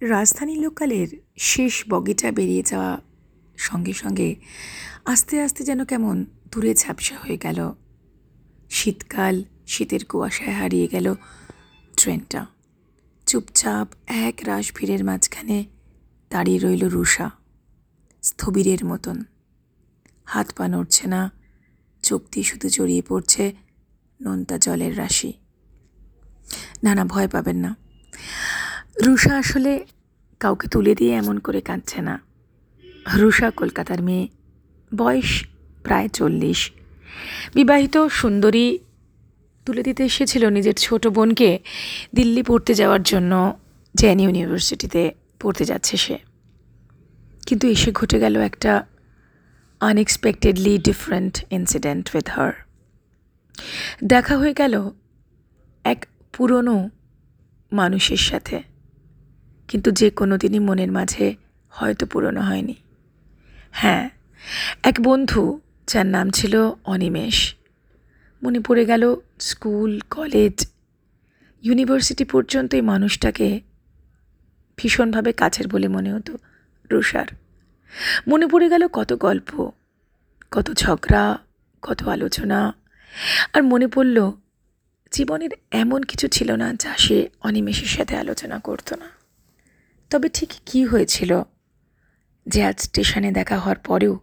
রাজধানী লোকালের শেষ বগিটা বেরিয়ে যাওয়া সঙ্গে সঙ্গে আস্তে আস্তে যেন কেমন দূরে ঝাপসা হয়ে গেল। শীতকাল, শীতের কুয়াশায় হারিয়ে গেল ট্রেনটা। চুপচাপ এক রাশ ভিড়ের মাঝখানে দাঁড়িয়ে রইল রুষা স্থবিরের মতন। হাত পা নড়ছে না, চোখ দিয়ে শুধু জড়িয়ে পড়ছে নোনতা জলের রাশি। না না ভয় পাবেন না। রুষা আসলে কাউকে তুলে দিয়ে এমন করে কাঁদছে না। রুষা কলকাতার মেয়ে, বয়স প্রায় চল্লিশ। বিবাহিত সুন্দরী তুলে দিতে এসেছিল নিজের ছোট বোনকে দিল্লি পড়তে যাওয়ার জন্য জেন ইউনিভার্সিটিতে পড়তে যাচ্ছে সে। কিন্তু এসে ঘটে গেল একটা unexpectedly different incident with her দেখা হয়ে গেল এক পুরনো মানুষের সাথে। কিন্তু যে কোনো দিনই মনের মাঝে হয়তো পুরনো হয়নি। হ্যাঁ এক বন্ধু যার নাম ছিল অনিমেষ। মনে পড়ে গেল স্কুল, কলেজ, ইউনিভার্সিটি পর্যন্ত এই মানুষটাকে ভীষণভাবে কাছের বলে মনে হতো রুষার মনে পড়ে গেল কত গল্প, কত ঝগড়া, কত আলোচনা, আর মনে পড়ল জীবনের এমন কিছু ছিল না যা সে অনিমেষের সাথে আলোচনা করতো না। তবে ঠিক কী হয়েছিল? যে আজ স্টেশনে দেখা হওয়ার পরেও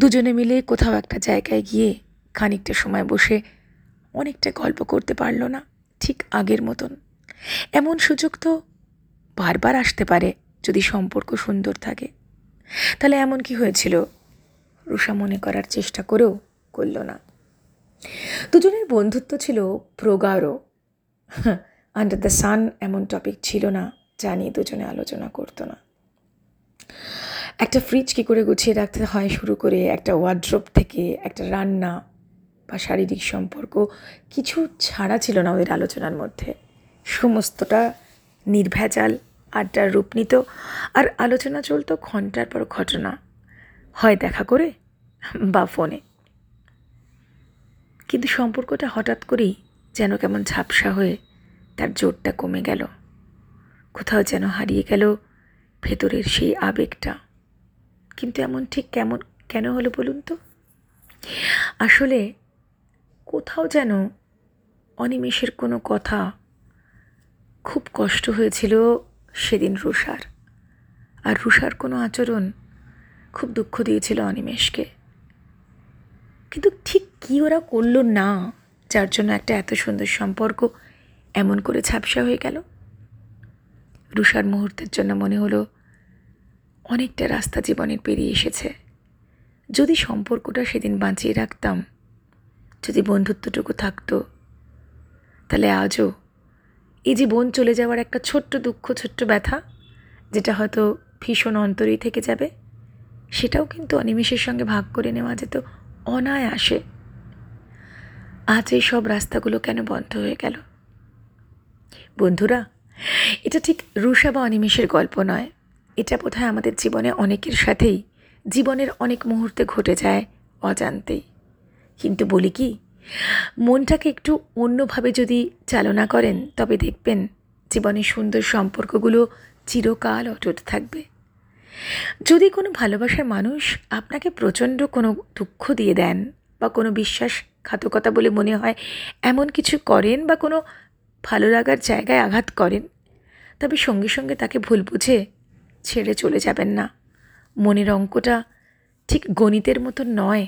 দুজনে মিলে কোথাও একটা জায়গায় গিয়ে খানিকটা সময় বসে অনেকটা গল্প করতে পারল না, ঠিক আগের মতন। এমন সুযোগ তো বারবার আসতে পারে যদি সম্পর্ক সুন্দর থাকে। তাহলে এমন কি হয়েছিল? রুষা মনে করার চেষ্টা করেও করল না। দুজনের বন্ধুত্ব ছিল প্রগাঢ়। আন্ডার দ্য সান এমন টপিক ছিল না। নিয়ে দুজনে আলোচনা করতো না। একটা ফ্রিজ কী করে গুছিয়ে রাখতে হয় শুরু করে, একটা ওয়ার্ড্রোপ থেকে একটা রান্না বা শারীরিক সম্পর্ক কিছু ছাড়া ছিল না ওদের আলোচনার মধ্যে। সমস্তটা নির্ভেজাল, আড্ডার রূপ নিত। আর আলোচনা চলতো ঘণ্টার পর ঘটনা। হয় দেখা করে বা ফোনে কিন্তু সম্পর্কটা হঠাৎ করেই যেন কেমন ঝাপসা হয়ে তার জোরটা কমে গেল। কোথাও যেন হারিয়ে গেল ভেতরের সেই আবেগটা। কিন্তু এমন ঠিক কেমন, কেন হলো বলুন তো? আসলে কোথাও যেন অনিমেষের কোনো কথা খুব কষ্ট হয়েছিল সেদিন রুষার। আর রুষার কোনো আচরণ খুব দুঃখ দিয়েছিল অনিমেষকে। কিন্তু ঠিক কী ওরা করল না, যার জন্য একটা এত সুন্দর সম্পর্ক এমন করে ঝাপসা হয়ে গেল? রুষার মুহূর্তের জন্য মনে হলো, অনেকটা রাস্তা জীবনের পেরিয়ে এসেছে। যদি সম্পর্কটা সেদিন বাঁচিয়ে রাখতাম, যদি বন্ধুত্বটুকু থাকতো, তাহলে আজও এই যে বোন চলে যাওয়ার একটা ছোট্ট দুঃখ, ছোট্ট ব্যথা, যেটা হয়তো ভীষণ অন্তরেই থেকে যাবে, সেটাও কিন্তু অনিমেষের সঙ্গে ভাগ করে নেওয়া যেত অনায়াসে। আজ এই সব রাস্তাগুলো কেন বন্ধ হয়ে গেল? বন্ধুরা এটা ঠিক রুষা বা অনিমেষের গল্প নয়। এটা বোধহয় আমাদের জীবনে অনেকের সাথেই, জীবনের অনেক মুহূর্তে ঘটে যায় অজান্তেই। কিন্তু বলি কি, মনটাকে একটু অন্যভাবে যদি চালনা করেন, তবে দেখবেন জীবনের সুন্দর সম্পর্কগুলো চিরকাল অটুট থাকবে। যদি কোনো ভালোবাসার মানুষ আপনাকে প্রচণ্ড কোনো দুঃখ দিয়ে দেন বা কোনো বিশ্বাসঘাতকতা বলে মনে হয় এমন কিছু করেন বা কোনো ভালো লাগার জায়গায় আঘাত করেন। তবে সঙ্গে সঙ্গে তাকে ভুল বুঝে ছেড়ে চলে যাবেন না। মনের অঙ্কটা ঠিক গণিতের মতো নয়।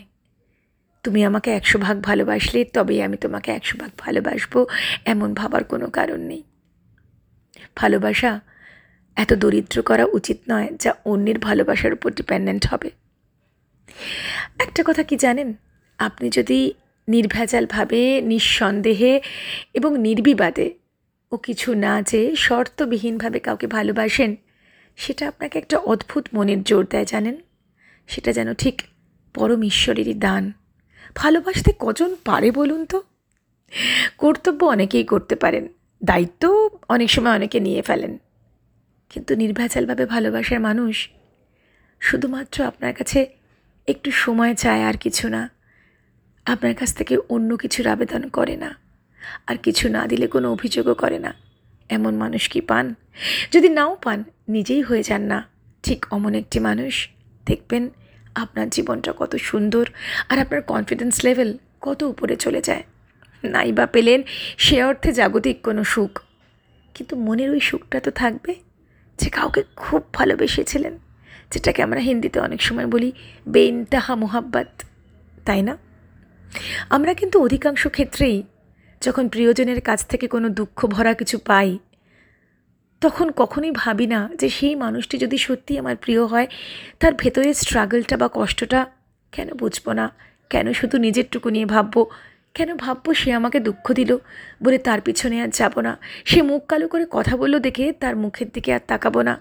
তুমি আমাকে একশো ভাগ ভালোবাসলে তবেই আমি তোমাকে একশো ভাগ ভালোবাসবো এমন ভাবার কোনো কারণ নেই। ভালোবাসা এত দরিদ্র করা উচিত নয় যা অন্যের ভালোবাসার উপর ডিপেন্ডেন্ট হবে। একটা কথা কি জানেন? আপনি যদি নির্ভেজালভাবে, নিঃসন্দেহে এবং নির্বিবাদে ও কিছু না যে শর্তবিহীনভাবে কাউকে ভালোবাসেন, সেটা আপনাকে একটা অদ্ভুত মনের জোর দেয়, জানেন? সেটা যেন ঠিক পরম ঈশ্বরেরই দান। ভালোবাসতে কজন পারে বলুন তো? কর্তব্য অনেকেই করতে পারেন, দায়িত্ব অনেক সময় অনেকে নিয়ে ফেলেন। কিন্তু নির্ভেজালভাবে ভালোবাসার মানুষ শুধুমাত্র আপনার কাছে একটু সময় চায় আর কিছু না। আপনার কাছ থেকে অন্য কিছুর আবেদন করে না। আর কিছু না দিলে কোনো অভিযোগও করে না। এমন মানুষ কি পান? যদি নাও পান, নিজেই হয়ে যান না। ঠিক অমন একটি মানুষ। দেখবেন আপনার জীবনটা কত সুন্দর আর আপনার কনফিডেন্স লেভেল কত উপরে চলে যায়। নাই বা পেলেন সে অর্থে জাগতিক কোনো সুখ। কিন্তু মনের ওই সুখটা তো থাকবে যে কাউকে খুব ভালোবেসেছিলেন। যেটাকে আমরা হিন্দিতে অনেক সময় বলি বেইনতাহা মোহাব্বাত। তাই না? আমরা কিন্তু অধিকাংশ ক্ষেত্রেই যখন প্রিয়জনের কাছ থেকে কোনো দুঃখ ভরা কিছু পাই, তখন কখনোই ভাবি না যে সেই মানুষটি যদি সত্যি আমার প্রিয় হয়, তার ভেতরের স্ট্রাগলটা বা কষ্টটা কেন বুঝব না? কেন শুধু নিজেরটুকু নিয়ে ভাববো? কেন ভাববো সে আমাকে দুঃখ দিল বলে তার পিছনে আর যাব না? সে মুখ কালো করে কথা বলল দেখে তার মুখের দিকে আর তাকাবো না।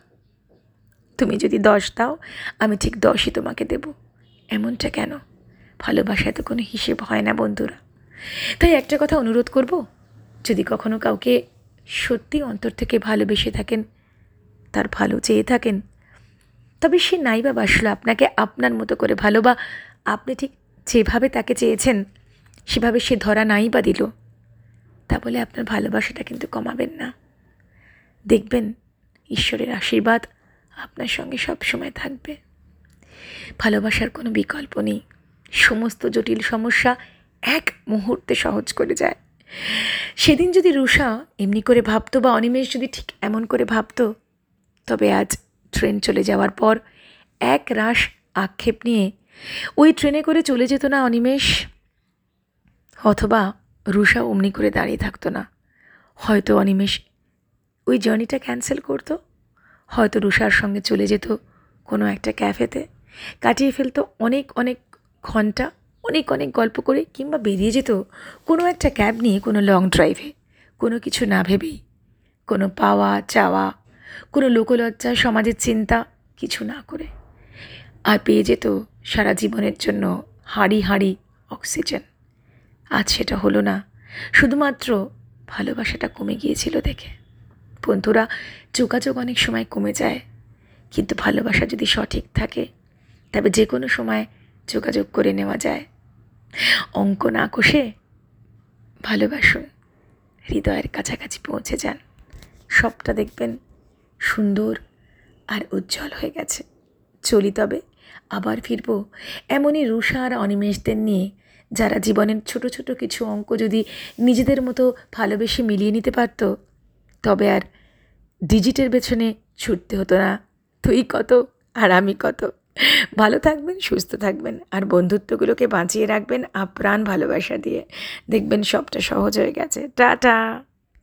তুমি যদি দশ দাও, আমি ঠিক দশই তোমাকে দেব। এমনটা কেন? ভালোবাসায় তো কোনো হিসেব হয় না বন্ধুরা। তাই একটা কথা অনুরোধ করব, যদি কখনো কাউকে সত্যি অন্তর থেকে ভালোবেসে থাকেন, তার ভালো চেয়ে থাকেন, তবে সে নাই বা বাসলো, আপনাকে আপনার মতো করে ভালো বা আপনি ঠিক যেভাবে তাকে চেয়েছেন, সেভাবে সে ধরা নাই বা দিল, তা বলে আপনার ভালোবাসাটা কিন্তু কমাবেন না। দেখবেন ঈশ্বরের আশীর্বাদ আপনার সঙ্গে সব সময় থাকবে। ভালোবাসার কোনো বিকল্প নেই। সমস্ত জটিল সমস্যা এক মুহূর্তে সহজ করে যায়। সেদিন যদি রুষা এমনি করে ভাবতো বা অনিমেষ যদি ঠিক এমন করে ভাবতো, তবে আজ ট্রেন চলে যাওয়ার পর এক রাশ আক্ষেপ নিয়ে ওই ট্রেনে করে চলে যেত না অনিমেষ, অথবা রুষা অমনি করে দাঁড়িয়ে থাকতো না। হয়তো অনিমেষ ওই জার্নিটা ক্যান্সেল করতো, হয়তো রুষার সঙ্গে চলে যেত কোনো একটা ক্যাফেতে কাটিয়ে ফেলতো অনেক অনেক ঘণ্টা, অনেক অনেক গল্প করে কিংবা বেরিয়ে যেত কোনো একটা ক্যাব নিয়ে কোনো লং ড্রাইভে, কোনো কিছু না ভেবেই। কোনো পাওয়া, চাওয়া, কোনো লোকলজ্জা, সমাজের চিন্তা, কিছু না করে। আর পেয়ে যেত সারা জীবনের জন্য হাঁড়ি হাঁড়ি অক্সিজেন। আজ সেটা হলো না। শুধুমাত্র ভালোবাসাটা কমে গিয়েছিল দেখে। বন্ধুরা, যোগাযোগ অনেক সময় কমে যায়। কিন্তু ভালোবাসা যদি সঠিক থাকে, তবে যে কোনো সময় যোগাযোগ করে নেওয়া যায়। অঙ্ক না কষে ভালোবাসুন। হৃদয়ের কাছাকাছি পৌঁছে যান। সবটা দেখবেন সুন্দর আর উজ্জ্বল হয়ে গেছে। চলি তবে, আবার ফিরবো এমনই রুষা আর অনিমেষদের নিয়ে, যারা জীবনের ছোট ছোট কিছু অঙ্ক যদি নিজেদের মতো ভালোবেসে মিলিয়ে নিতে পারত, তবে আর ডিজিটের পেছনে ছুটতে হতো না। তুই কত আর আমি কত। ভালো থাকবেন, সুস্থ থাকবেন আর বন্ধুত্বগুলোকে বাঁচিয়ে রাখবেন আপ্রাণ ভালোবাসা দিয়ে। দেখবেন সবটা সহজ হয়ে গেছে। টাটা!